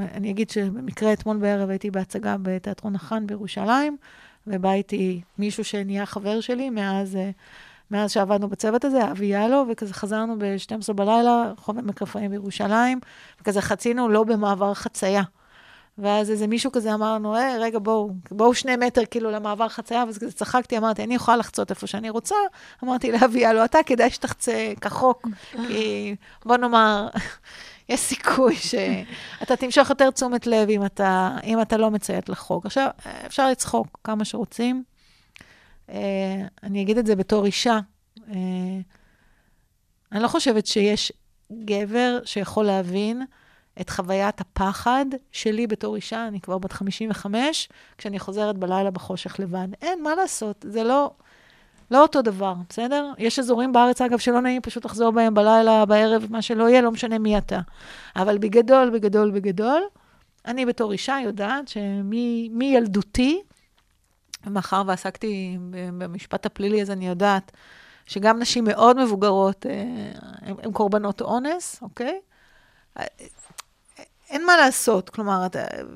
אני אגיד שבמקרה אתמול בערב הייתי בהצגה בתיאטרון החאן בירושלים, ובא איתי מישהו שנהיה חבר שלי מאז, אה, מאז שעבדנו בצוות הזה, אבי יאלו, וכזה חזרנו ב-12 בלילה, חוב עמק רפאים בירושלים, וכזה חצינו לא במעבר חצייה. ואז איזה מישהו כזה אמר לנו, היי, רגע, בואו, בואו שני מטר כאילו למעבר חצייה, ואז כזה צחקתי, אמרתי, אני יכולה לחצות איפה שאני רוצה. אמרתי לאבי יאלו, אתה כדאי שתחצה כחוק, [LAUGHS] כי בוא נאמר, יש סיכוי שאתה תמשוך יותר תשומת לב אם אתה, אם אתה לא מציית לחוק. עכשיו, אפשר לצחוק כמה שרוצים. אה, אני אגיד את זה בתור אישה. אה, אני לא חושבת שיש גבר שיכול להבין את חוויית הפחד שלי בתור אישה, אני כבר בת 55, כשאני חוזרת בלילה בחושך לבד. אין, מה לעשות, זה לא... לא אותו דבר, בסדר? יש אזורים בארץ, אגב, שלא נעים פשוט לחזור בהם בלילה, בערב, מה שלא יהיה, לא משנה מי אתה. אבל בגדול, בגדול, בגדול, אני בתור אישה יודעת שמילדותי, מאחר ועסקתי במשפט הפלילי, אז אני יודעת שגם נשים מאוד מבוגרות הן קורבנות אונס, אוקיי? אין מה לעשות, כלומר,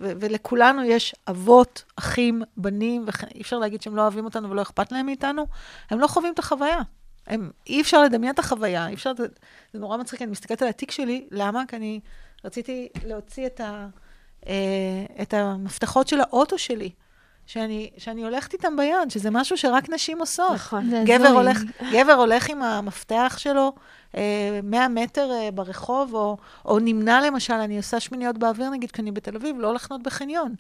ולכולנו יש אבות, אחים, בנים, ואי אפשר להגיד שהם לא אוהבים אותנו ולא אכפת להם מאיתנו, הם לא חווים את החוויה. הם, אי אפשר לדמיין את החוויה, אי אפשר, זה נורא מצחיק, אני מסתכלת על התיק שלי, למה? כי אני רציתי להוציא את, ה, אה, את המפתחות של האוטו שלי. שאני, שאני הולכת איתם ביד, שזה משהו שרק נשים עושות.
נכון.
גבר הולך, גבר הולך עם המפתח שלו 100 אה, מטר אה, ברחוב, או, או נמנע למשל, אני עושה שמיניות באוויר, נגיד, כי אני בתל אביב, לא לחנות בחניון.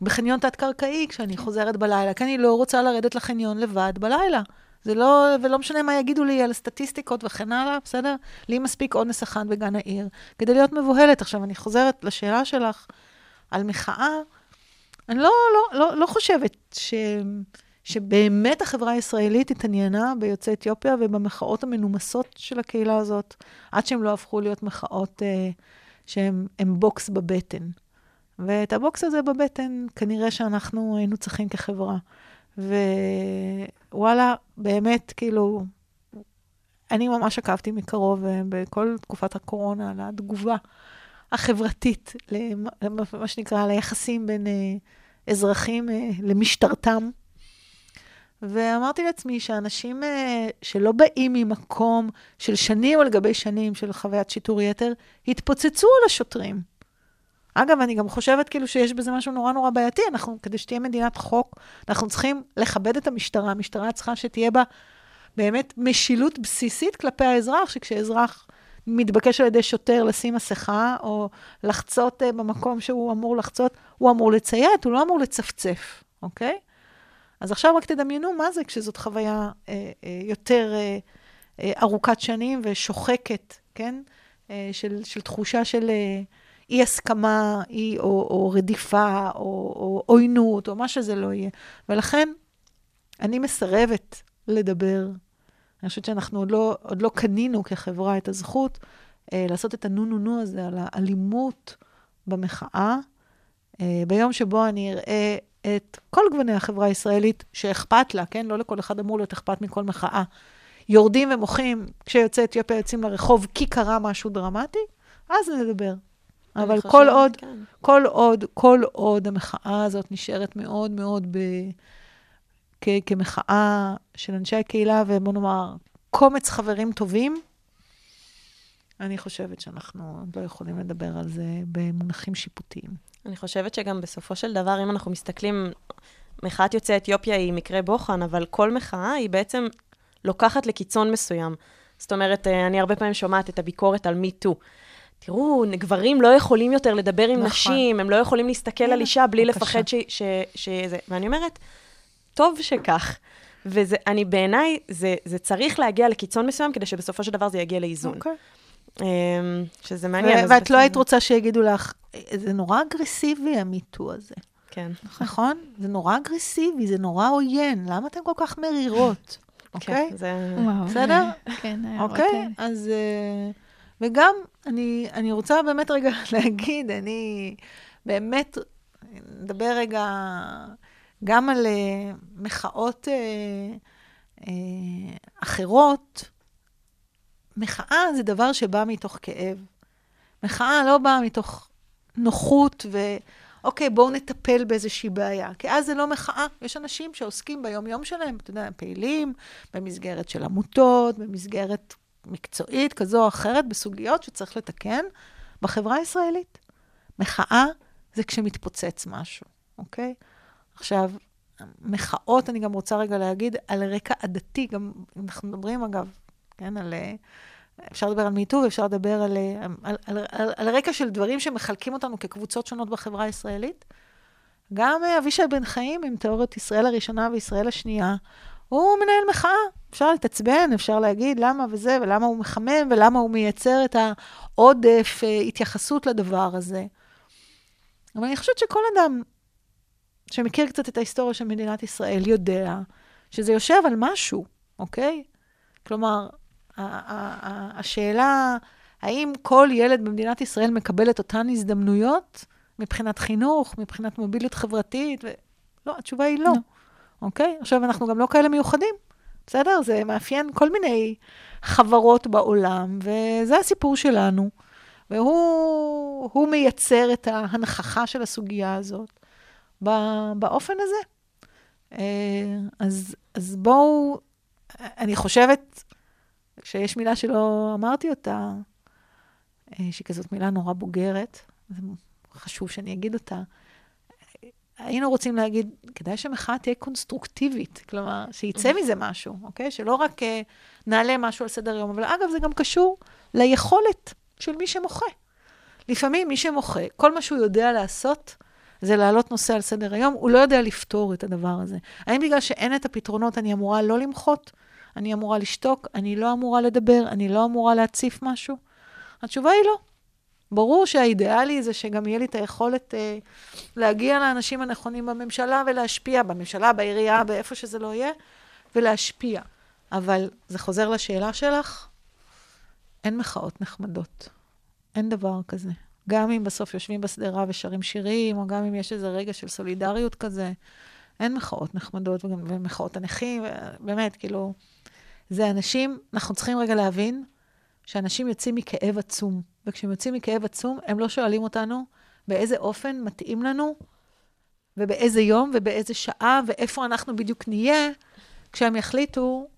בחניון תת-קרקעי, כשאני חוזרת בלילה, כי אני לא רוצה לרדת לחניון לבד בלילה. זה לא, ולא משנה מה יגידו לי על סטטיסטיקות וכן הלאה, בסדר? לי מספיק אונס אחד בגן העיר, כדי להיות מבוהלת. עכשיו, אני חוזרת לשאלה שלך על מחאה. אני לא, לא, לא, לא חושבת ש... שבאמת החברה הישראלית התעניינה ביוצאי אתיופיה ובמחאות המנומסות של הקהילה הזאת, עד שהן לא הפכו להיות מחאות אה, שהן בוקס בבטן. ואת הבוקס הזה בבטן, כנראה שאנחנו היינו צריכים כחברה. ווואלה, באמת, כאילו, אני ממש עקבתי מקרוב אה, בכל תקופת הקורונה על התגובה החברתית, למה שנקרא, ליחסים בין אה, אזרחים אה, למשטרתם. ואמרתי לעצמי שאנשים אה, שלא באים ממקום של שנים על גבי שנים של חוויית שיטור יתר, התפוצצו על השוטרים. אגב, אני גם חושבת כאילו שיש בזה משהו נורא נורא בעייתי. אנחנו, כדי שתהיה מדינת חוק, אנחנו צריכים לכבד את המשטרה. המשטרה צריכה שתהיה בה באמת משילות בסיסית כלפי האזרח, שכשאזרח מתבקש על ידי שוטר לשים מסכה, או לחצות uh, במקום שהוא אמור לחצות, הוא אמור לציית, הוא לא אמור לצפצף, אוקיי? אז עכשיו רק תדמיינו מה זה כשזאת חוויה אה, אה, יותר אה, אה, ארוכת שנים ושוחקת, כן? אה, של, של תחושה של אה, אי-הסכמה, אי, או, או רדיפה, או, או עוינות, או מה שזה לא יהיה. ולכן, אני מסרבת לדבר אני חושבת שאנחנו עוד לא, עוד לא קנינו כחברה את הזכות אה, לעשות את הנו-נו-נו הזה על האלימות במחאה. אה, ביום שבו אני אראה את כל גווני החברה הישראלית שאכפת לה, כן? לא לכל אחד אמור להיות אכפת מכל מחאה. יורדים ומוחים כשיוצאי אתיופיה יוצאים לרחוב כי קרה משהו דרמטי, אז נדבר. אבל כל עוד,
כן.
כל עוד, כל עוד המחאה הזאת נשארת מאוד מאוד ב... כ... כמחאה של אנשי הקהילה, ובוא נאמר, קומץ חברים טובים, אני חושבת שאנחנו לא יכולים לדבר על זה במונחים שיפוטיים.
אני חושבת שגם בסופו של דבר, אם אנחנו מסתכלים, מחאת יוצאי אתיופיה היא מקרה בוחן, אבל כל מחאה היא בעצם לוקחת לקיצון מסוים. זאת אומרת, אה, אני הרבה פעמים שומעת את הביקורת על מי-טו. תראו, גברים לא יכולים יותר לדבר עם
נכון.
נשים, הם לא יכולים להסתכל על
הנה,
אישה בלי
בבקשה.
לפחד ש- ש- שזה... ואני אומרת, טוב שכך. וזה, אני בעיניי, זה, זה צריך להגיע לקיצון מסוים, כדי שבסופו של דבר זה יגיע לאיזון.
אוקיי.
אמ, שזה מעניין.
ואת
בעצם-
לא היית רוצה שיגידו לך, זה נורא אגרסיבי, המיטו הזה,
כן.
נכון? זה נורא אגרסיבי, זה נורא עוין, למה אתן כל כך מרירות? [LAUGHS] אוקיי?
כן, זה...
וואו.
בסדר? [LAUGHS]
כן, ההערות
אוקיי? אז... אה, וגם, אני, אני רוצה באמת רגע [LAUGHS] להגיד, אני באמת, נדבר רגע גם על אה, מחאות אה, אה, אחרות. מחאה זה דבר שבא מתוך כאב. מחאה לא באה מתוך נוחות ו... אוקיי, בואו נטפל באיזושהי בעיה. כי אז זה לא מחאה. יש אנשים שעוסקים ביום-יום שלהם, אתה יודע, פעילים, במסגרת של עמותות, במסגרת מקצועית כזו או אחרת, בסוגיות שצריך לתקן בחברה הישראלית. מחאה זה כשמתפוצץ משהו, אוקיי? עכשיו, מחאות, אני גם רוצה רגע להגיד, על רקע עדתי, גם אנחנו מדברים, אגב, כן, על... אה, אפשר לדבר על מיטו ואפשר לדבר על, אה, על, על, על, על רקע של דברים שמחלקים אותנו כקבוצות שונות בחברה הישראלית. גם אה, אבישי בן חיים עם תיאוריית ישראל הראשונה וישראל השנייה, הוא מנהל מחאה. אפשר להתעצבן, אפשר להגיד למה וזה, ולמה הוא מחמם, ולמה הוא מייצר את העודף אה, התייחסות לדבר הזה. אבל אני חושבת שכל אדם שמכיר קצת את ההיסטוריה של מדינת ישראל יודע שזה יושב על משהו, אוקיי? כלומר, השאלה, האם כל ילד במדינת ישראל מקבל את אותן הזדמנויות מבחינת חינוך, מבחינת מוביליות חברתית? ו... לא, התשובה היא לא.
לא.
אוקיי? עכשיו, אנחנו גם לא כאלה מיוחדים, בסדר? זה מאפיין כל מיני חברות בעולם, וזה הסיפור שלנו. והוא הוא מייצר את ההנכחה של הסוגיה הזאת באופן הזה. אה, אז, אז בואו, אני חושבת שיש מילה שלא אמרתי אותה, אה, שהיא כזאת מילה נורא בוגרת, זה חשוב שאני אגיד אותה. היינו רוצים להגיד, כדאי שהמחאה תהיה קונסטרוקטיבית, כלומר, שיצא מזה משהו, אוקיי? שלא רק אה, נעלה משהו על סדר היום, אבל אגב, זה גם קשור ליכולת של מי שמוחה. לפעמים מי שמוחה, כל מה שהוא יודע לעשות, זה להעלות נושא על סדר היום, הוא לא יודע לפתור את הדבר הזה. האם בגלל שאין את הפתרונות אני אמורה לא למחות? אני אמורה לשתוק? אני לא אמורה לדבר? אני לא אמורה להציף משהו? התשובה היא לא. ברור שהאידיאלי זה שגם יהיה לי את היכולת אה, להגיע לאנשים הנכונים בממשלה ולהשפיע, בממשלה, בעירייה, באיפה שזה לא יהיה, ולהשפיע. אבל זה חוזר לשאלה שלך, אין מחאות נחמדות. אין דבר כזה. גם אם בסוף יושבים בשדרה ושרים שירים, או גם אם יש איזה רגע של סולידריות כזה, אין מחאות נחמדות, ומחאות הנכים, באמת, כאילו, זה אנשים, אנחנו צריכים רגע להבין שאנשים יוצאים מכאב עצום. וכשהם יוצאים מכאב עצום, הם לא שואלים אותנו באיזה אופן מתאים לנו, ובאיזה יום, ובאיזה שעה, ואיפה אנחנו בדיוק נהיה, כשהם יחליטו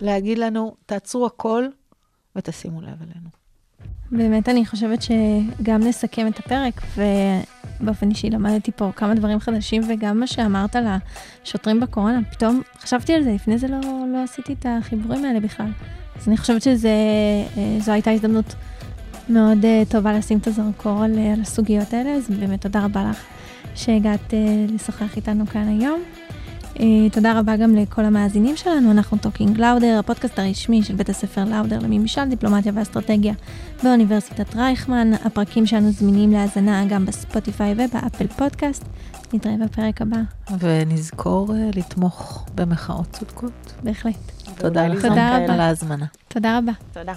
להגיד לנו, תעצרו הכל ותשימו לב אלינו.
באמת אני חושבת שגם נסכם את הפרק, ובאופן אישי למדתי פה כמה דברים חדשים, וגם מה שאמרת על השוטרים בקורונה, פתאום חשבתי על זה, לפני זה לא, לא עשיתי את החיבורים האלה בכלל. אז אני חושבת שזו הייתה הזדמנות מאוד אה, טובה לשים את הזרקור על, אה, על הסוגיות האלה, אז באמת תודה רבה לך שהגעת אה, לשוחח איתנו כאן היום. אה, תודה רבה גם לכל המאזינים שלנו, אנחנו Talking Lauder, הפודקאסט הרשמי של בית הספר לאודר לממשל, דיפלומטיה ואסטרטגיה באוניברסיטת רייכמן. הפרקים שלנו זמינים להאזנה גם ב Spotify וב Apple פודקאסט. נתראה בפרק הבא,
ונזכור אה, לתמוך במחאות צודקות.
בהחלט.
תודה.
רבה.
על ההזמנה.
תודה רבה.
תודה.